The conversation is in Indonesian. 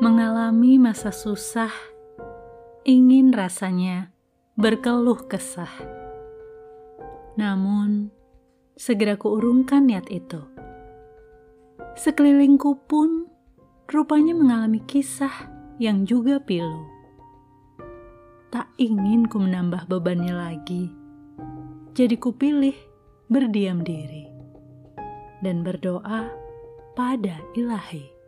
mengalami masa susah, ingin rasanya berkeluh kesah. Namun, segera kuurungkan niat itu. Sekelilingku pun rupanya mengalami kisah yang juga pilu. Tak ingin ku menambah bebannya lagi, jadi ku pilih berdiam diri dan berdoa pada ilahi.